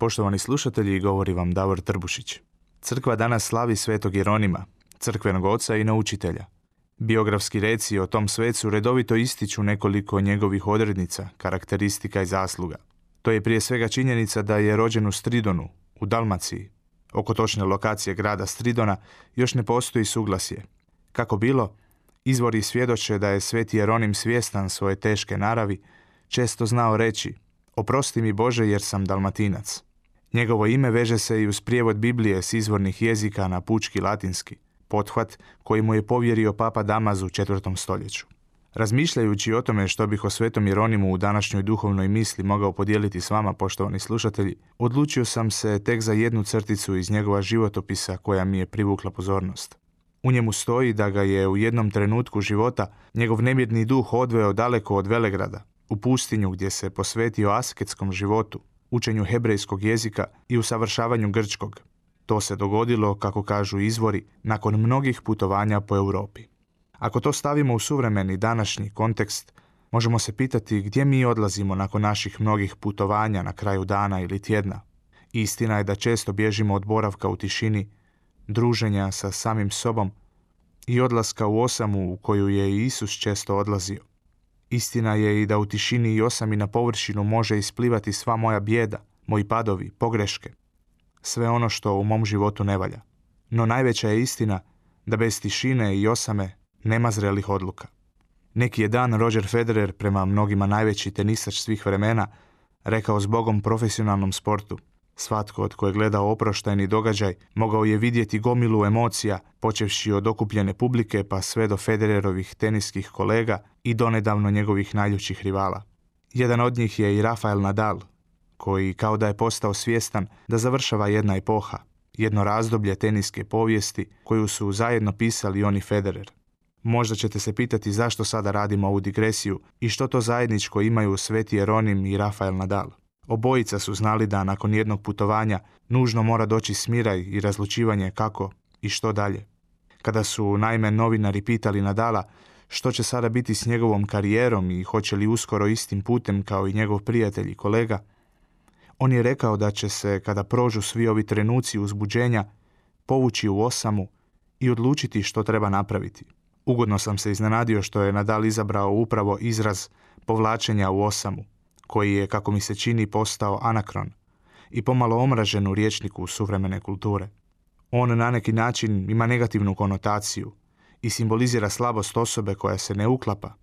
Poštovani slušatelji, govori vam Davor Trbušić. Crkva danas slavi svetog Jeronima, crkvenog oca i naučitelja. Biografski reci o tom svecu redovito ističu nekoliko njegovih odrednica, karakteristika i zasluga. To je prije svega činjenica da je rođen u Stridonu, u Dalmaciji. Oko točne lokacije grada Stridona još ne postoji suglasje. Kako bilo, izvori svjedoče da je sveti Jeronim svjestan svoje teške naravi, često znao reći Oprosti mi Bože jer sam dalmatinac. Njegovo ime veže se i uz prijevod Biblije s izvornih jezika na pučki latinski, pothvat koji mu je povjerio papa Damaz u četvrtom stoljeću. Razmišljajući o tome što bih o svetom Jeronimu u današnjoj duhovnoj misli mogao podijeliti s vama, poštovani slušatelji, odlučio sam se tek za jednu crticu iz njegova životopisa koja mi je privukla pozornost. U njemu stoji da ga je u jednom trenutku života njegov nemirni duh odveo daleko od Velegrada, u pustinju gdje se posvetio asketskom životu, učenju hebrejskog jezika i usavršavanju grčkog. To se dogodilo, kako kažu izvori, nakon mnogih putovanja po Europi. Ako to stavimo u suvremeni današnji kontekst, možemo se pitati gdje mi odlazimo nakon naših mnogih putovanja na kraju dana ili tjedna. Istina je da često bježimo od boravka u tišini, druženja sa samim sobom i odlaska u osamu u koju je Isus često odlazio. Istina je i da u tišini i osami na površinu može isplivati sva moja bijeda, moji padovi, pogreške, sve ono što u mom životu ne valja. No najveća je istina da bez tišine i osame nema zrelih odluka. Neki je dan Roger Federer, prema mnogima najveći tenisač svih vremena, rekao s Bogom profesionalnom sportu – Svatko od koje gleda oproštajni događaj mogao je vidjeti gomilu emocija, počevši od okupljene publike pa sve do Federerovih teniskih kolega i donedavno njegovih najljućih rivala. Jedan od njih je i Rafael Nadal, koji kao da je postao svjestan da završava jedna epoha, jedno razdoblje teniske povijesti koju su zajedno pisali oni Federer. Možda ćete se pitati zašto sada radimo ovu digresiju i što to zajedničko imaju Sveti Jeronim i Rafael Nadal. Obojica su znali da nakon jednog putovanja nužno mora doći smiraj i razlučivanje kako i što dalje. Kada su naime novinari pitali Nadala što će sada biti s njegovom karijerom i hoće li uskoro istim putem kao i njegov prijatelj i kolega, on je rekao da će se, kada prođu svi ovi trenuci uzbuđenja, povući u osamu i odlučiti što treba napraviti. Ugodno sam se iznenadio što je Nadal izabrao upravo izraz povlačenja u osamu, koji je, kako mi se čini, postao anakron i pomalo omražen u riječniku suvremene kulture. On na neki način ima negativnu konotaciju i simbolizira slabost osobe koja se ne uklapa,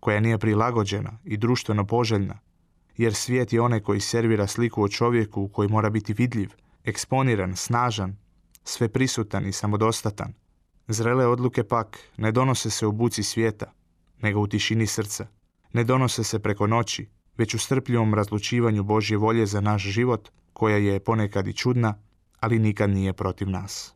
koja nije prilagođena i društveno poželjna, jer svijet je onaj koji servira sliku o čovjeku koji mora biti vidljiv, eksponiran, snažan, sveprisutan i samodostatan. Zrele odluke pak ne donose se u buci svijeta, nego u tišini srca. Ne donose se preko noći, već u strpljivom razlučivanju Božje volje za naš život, koja je ponekad i čudna, ali nikad nije protiv nas.